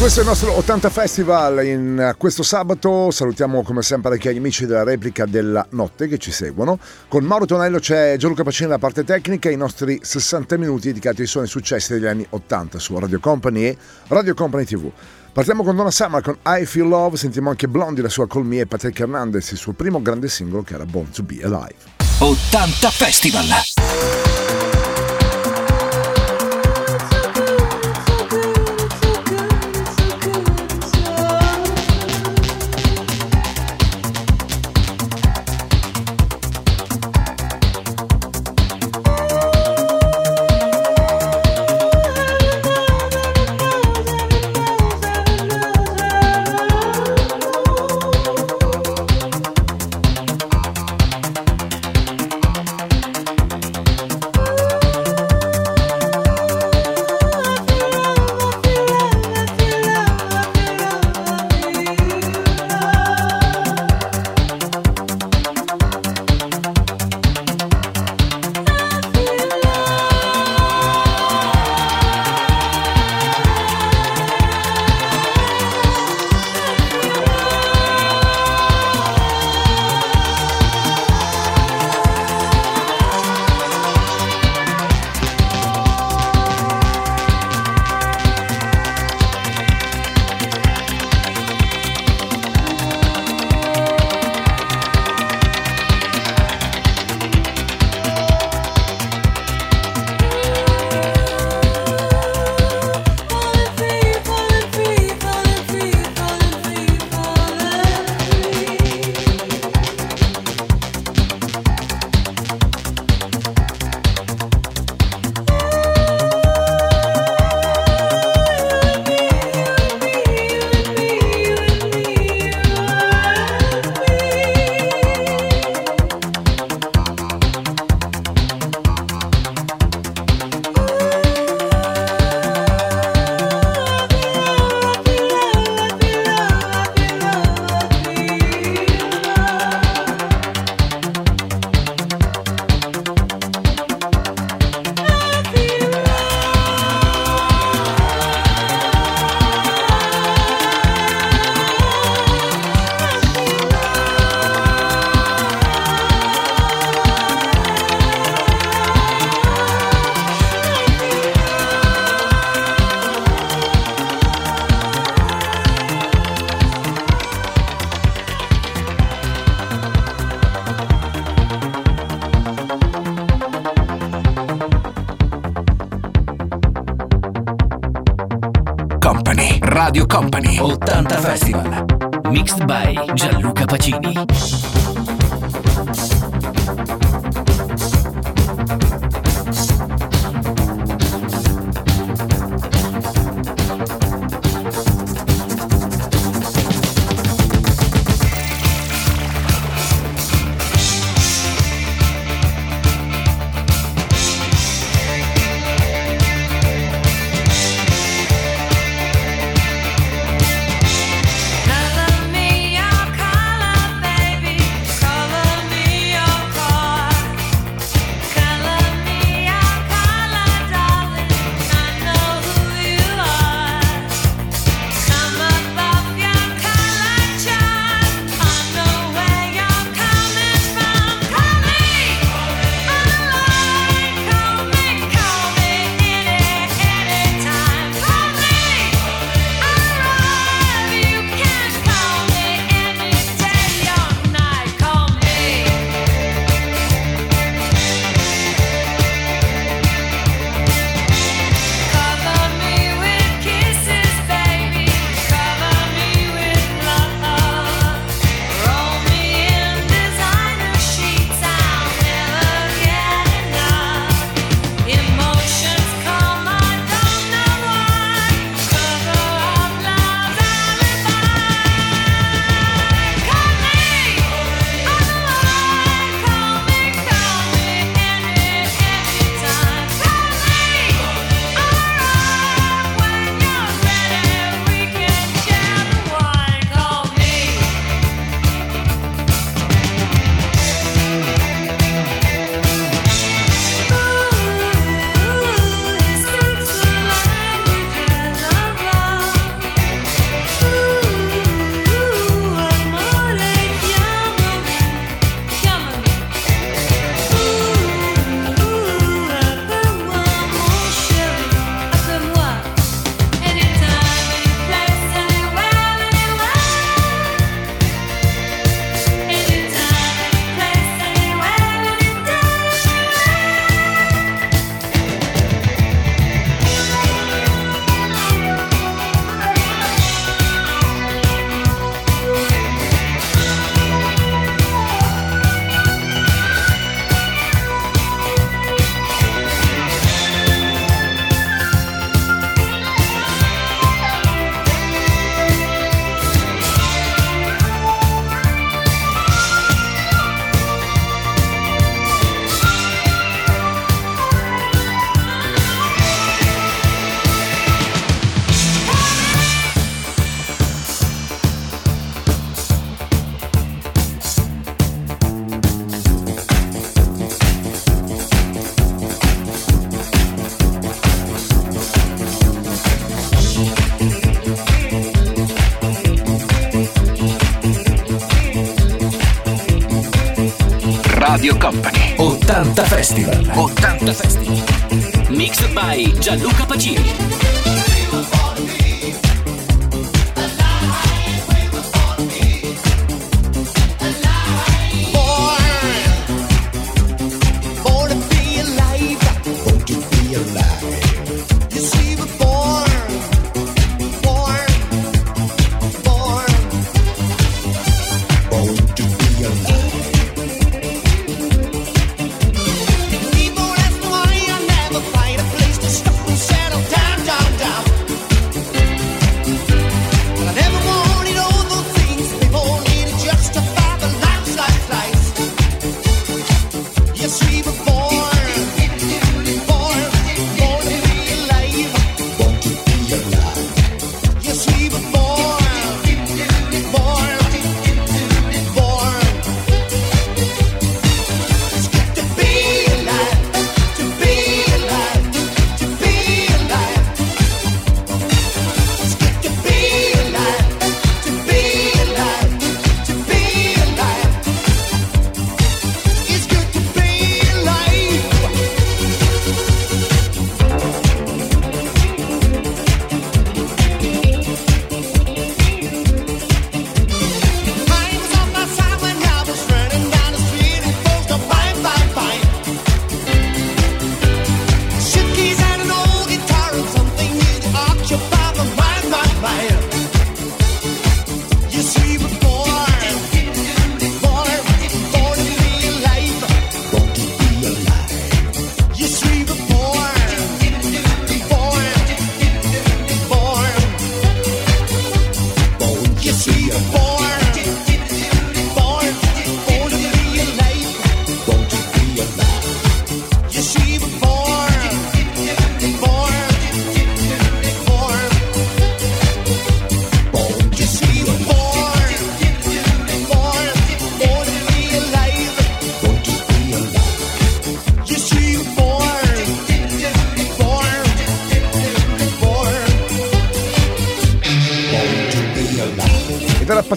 Questo è il nostro 80 Festival in questo sabato. Salutiamo come sempre anche gli amici della replica della notte che ci seguono. Con Mauro Tonello c'è Gianluca Pacini alla parte tecnica, i nostri 60 minuti dedicati ai suoni successi degli anni 80 su Radio Company e Radio Company TV. Partiamo con Donna Summer con I Feel Love, sentiamo anche Blondie, la sua Me e Patrick Hernandez, il suo primo grande singolo che era Born to Be Alive. 80 Festival. By Gianluca Pacini.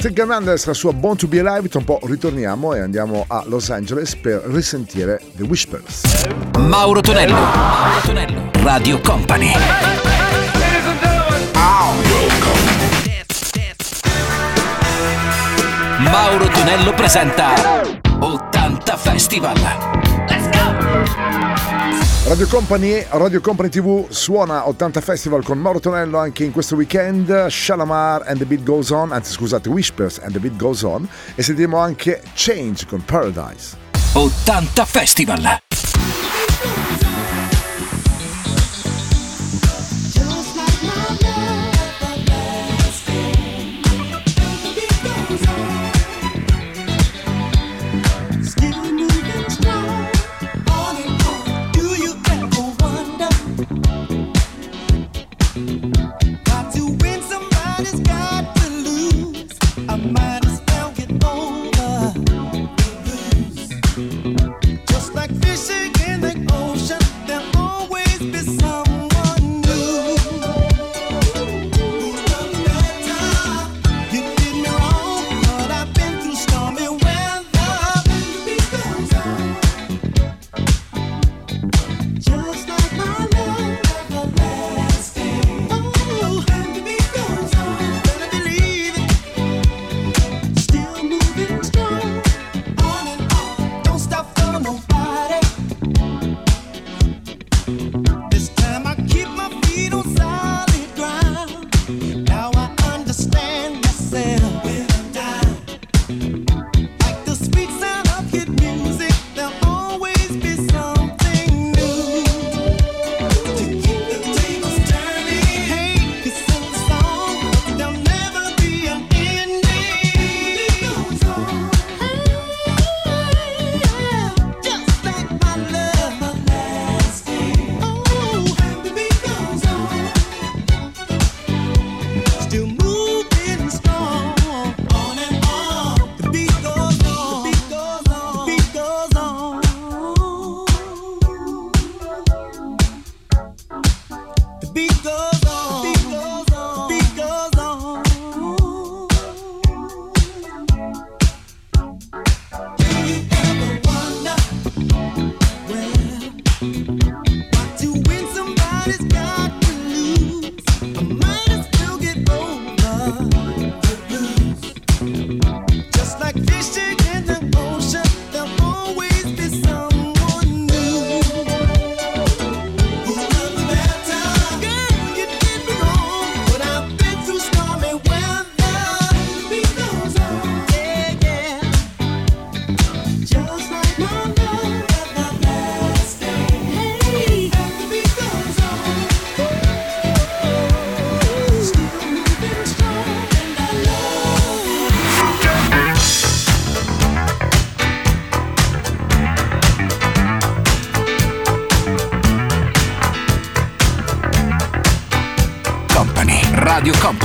Patrick Hernandez, la sua Born to Be Alive, tra un po' ritorniamo e andiamo a Los Angeles per risentire The Whispers. Mauro Tonello, Mauro Tonello, Radio Company. Mauro Tonello presenta 80 Festival. Radio Company, Radio Company TV suona 80 Festival con Mauro Tonello anche in questo weekend, Shalamar and the Beat Goes On, anzi scusate, Whispers and the Beat Goes On e sentiremo anche Change con Paradise. 80 Festival!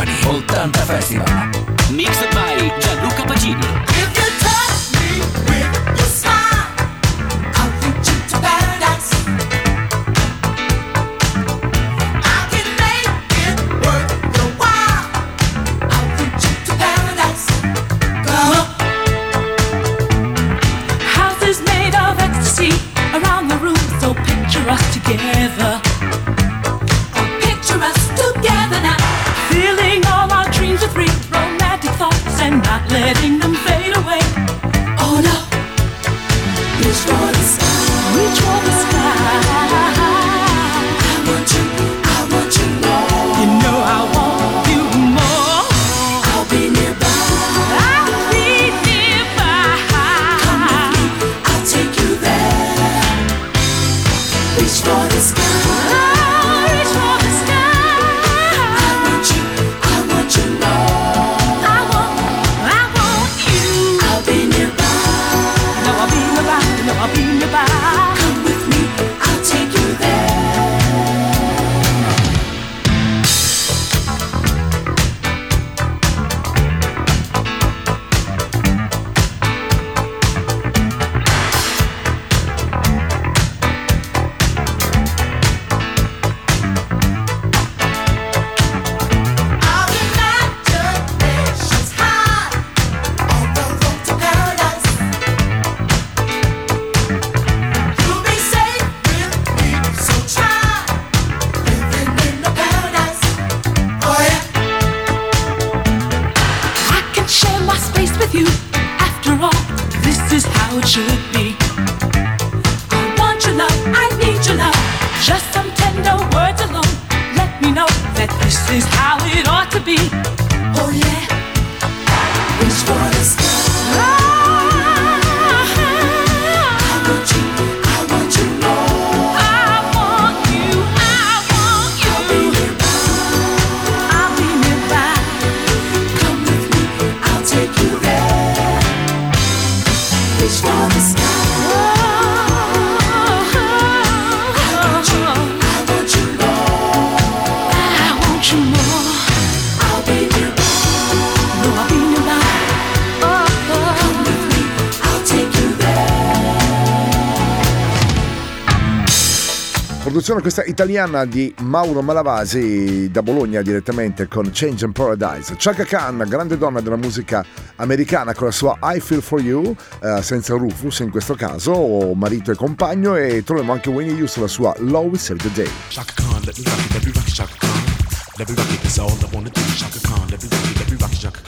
80 Festival. Mixed by Gianluca Pagini. Produzione questa italiana di Mauro Malavasi da Bologna direttamente con Change in Paradise. Chaka Khan, grande donna della musica americana con la sua I Feel For You, eh, senza Rufus in questo caso, marito e compagno e troviamo anche Winnie Houston la sua Love Save the Day. Chaka Khan, let me rock it, let me rock it, Chaka Khan. Let me rock it, that's all I wanna do. Chaka Khan, let me rock it, let me rock it, Chaka Khan.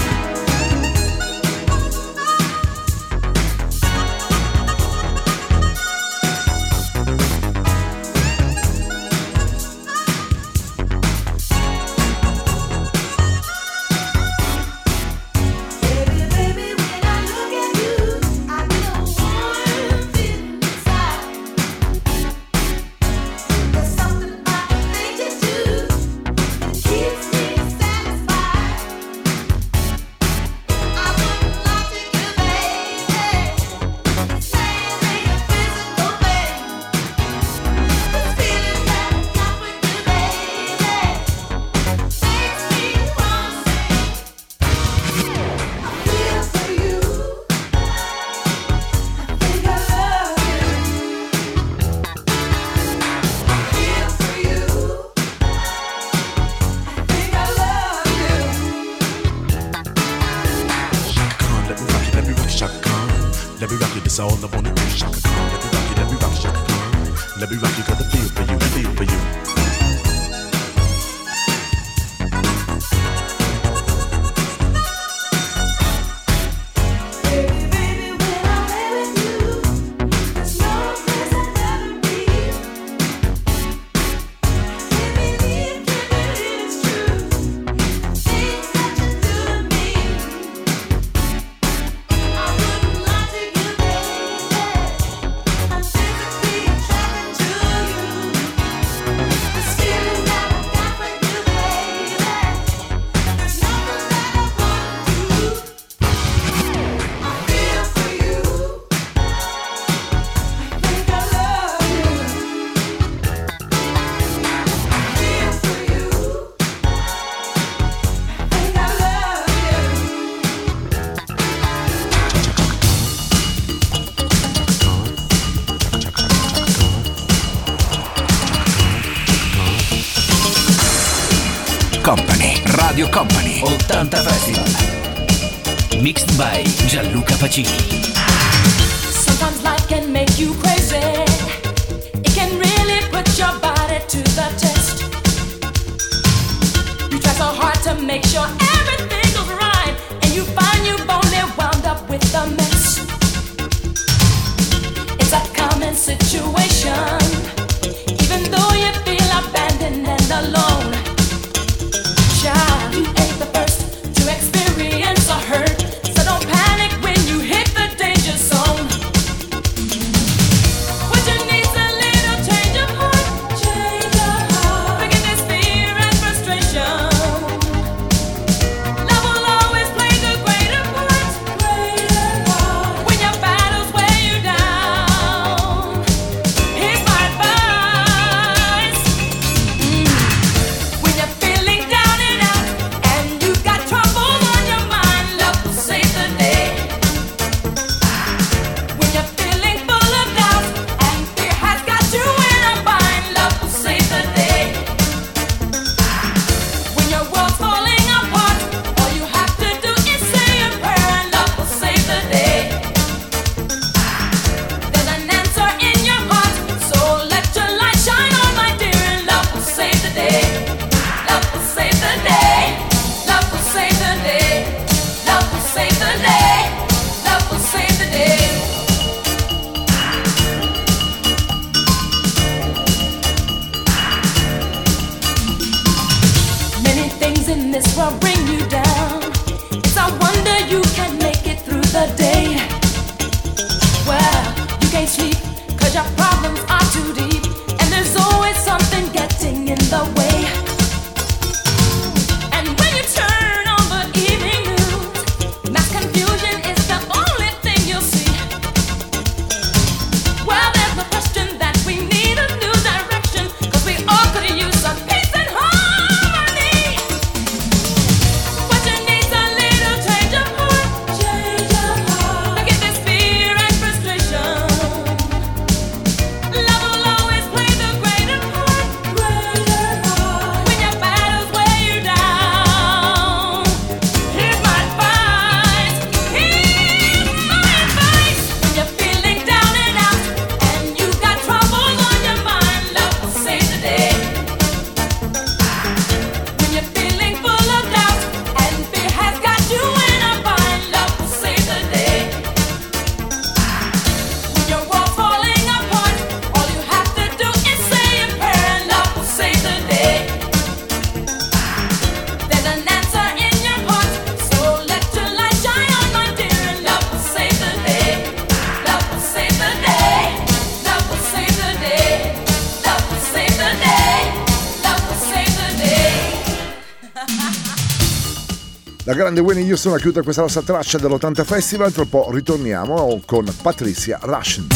La grande Winnie Houston ha chiuso questa nostra traccia dell'80 Festival, tra un po' ritorniamo con Patricia Russian.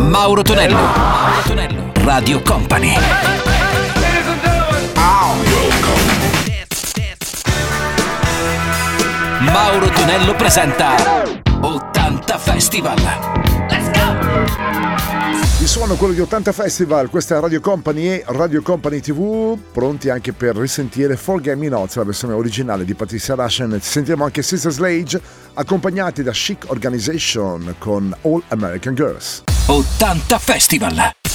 Mauro Tonello, Mauro Tonello, Radio Company. Mauro Tonello presenta 80 Festival. Ti suono quello di 80 Festival, questa è Radio Company e Radio Company TV, pronti anche per risentire Forget Me Not, la versione originale di Patricia Russian. Ci sentiamo anche Sister Slage, accompagnati da Chic Organization con All American Girls. 80 Festival!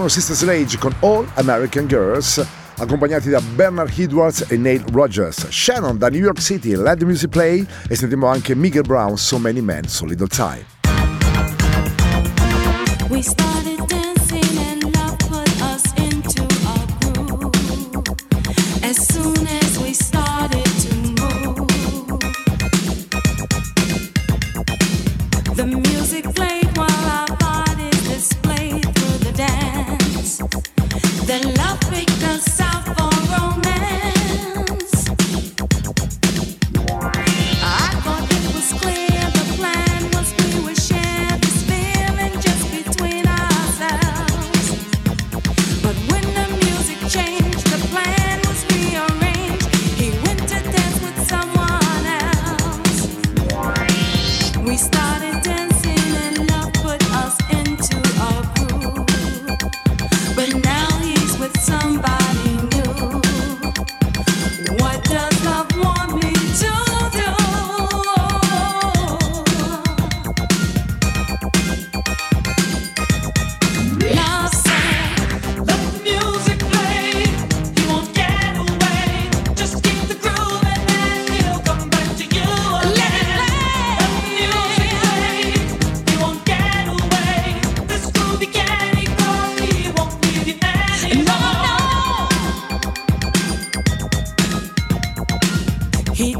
brano Sister Sledge con All American Girls, accompagnati da Bernard Edwards e Neil Rogers, Shannon da New York City, Let the Music Play e sentiamo anche Miguel Brown, So Many Men, So Little Time.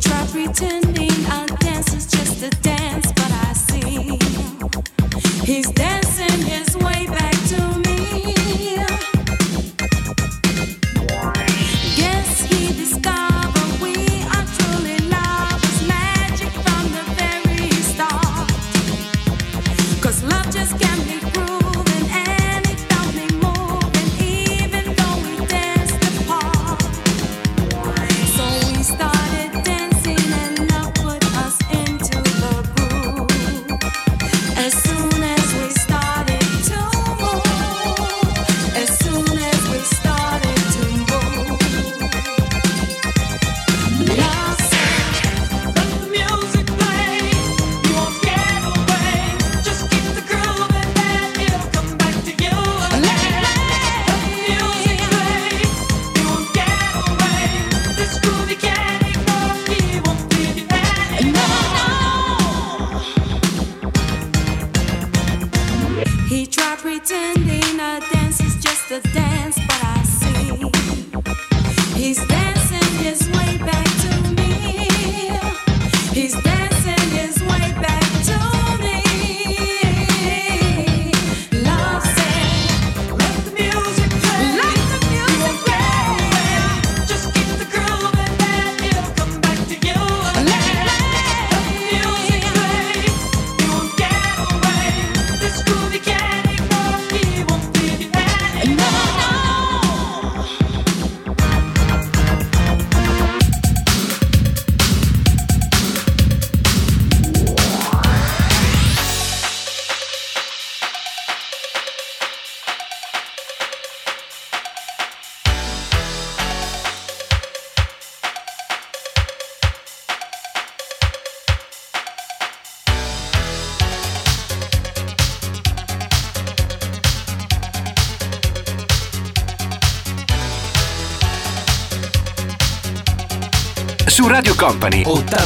Try pretending our dance is just a dance.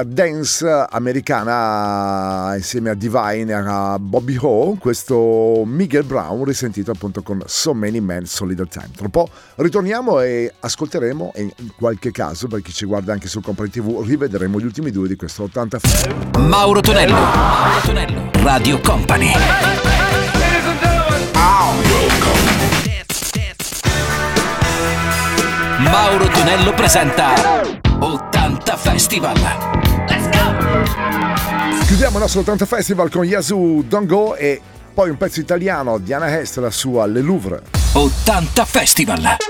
della dance americana insieme a Divine e a Bobby Ho, questo Miguel Brown risentito appunto con So Many Men So Time. Tra un po' ritorniamo e ascolteremo e in qualche caso, per chi ci guarda anche sul Company TV, rivedremo gli ultimi due di questo 80 film. Mauro Tonello, Mauro Tonello, Radio Company. Mauro Tonello presenta 80 Festival. Chiudiamo il nostro 80 Festival con Yasuo Don't Go e poi un pezzo italiano, Diana Hest, la sua Le Louvre. 80 Festival!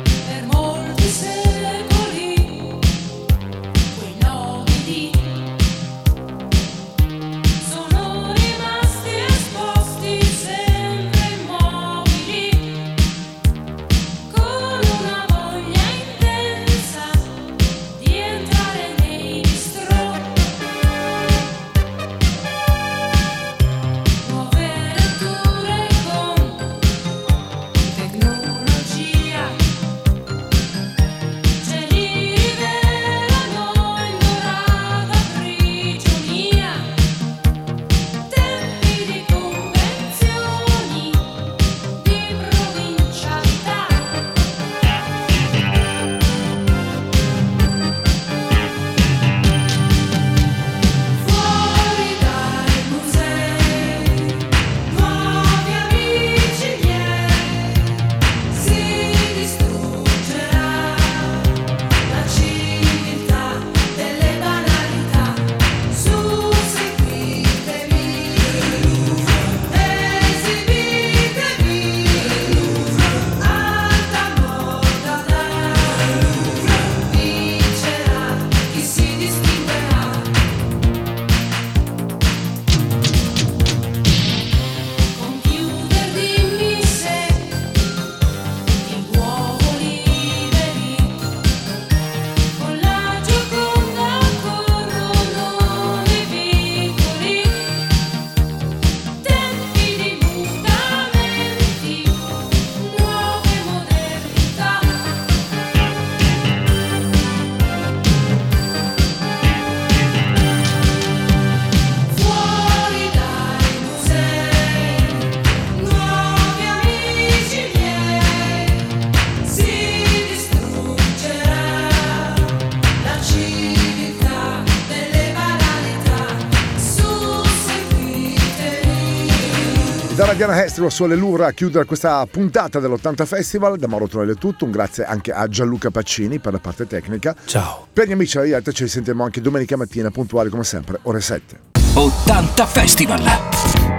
Radiana Estero sulle Lura a chiudere questa puntata dell'80 Festival. Da Mauro Tonello è tutto. Un grazie anche a Gianluca Pacini per la parte tecnica. Ciao. Per gli amici della diretta ci sentiremo anche domenica mattina puntuali come sempre, ore 7. 80 Festival.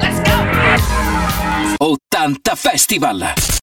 Let's go! 80 Festival.